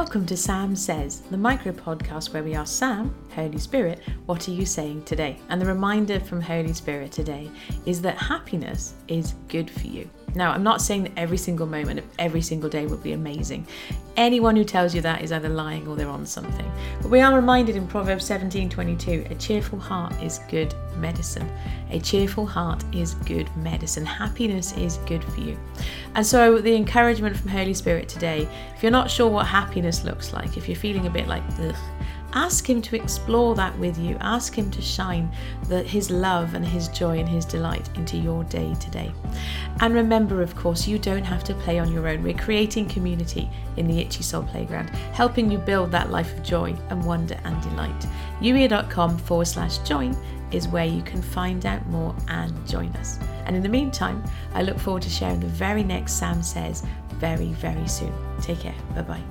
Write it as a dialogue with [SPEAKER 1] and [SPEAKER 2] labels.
[SPEAKER 1] Welcome to Sam Says, the micro podcast where we ask Sam, Holy Spirit, what are you saying today? And the reminder from Holy Spirit today is that happiness is good for you. Now, I'm not saying that every single moment of every single day will be amazing. Anyone who tells you that is either lying or they're on something. But we are reminded in Proverbs 17:22, a cheerful heart is good medicine. A cheerful heart is good medicine. Happiness is good for you. And so the encouragement from Holy Spirit today, if you're not sure what happiness looks like, if you're feeling a bit like ugh, ask him to explore that with you. Ask him to shine the, his love and his joy and his delight into your day today. And remember, of course, you don't have to play on your own. We're creating community in the Itchy Soul Playground, helping you build that life of joy and wonder and delight. youier.com forward slash join is where you can find out more and join us. And in the meantime, I look forward to sharing the very next Sam Says very, very soon. Take care. Bye bye.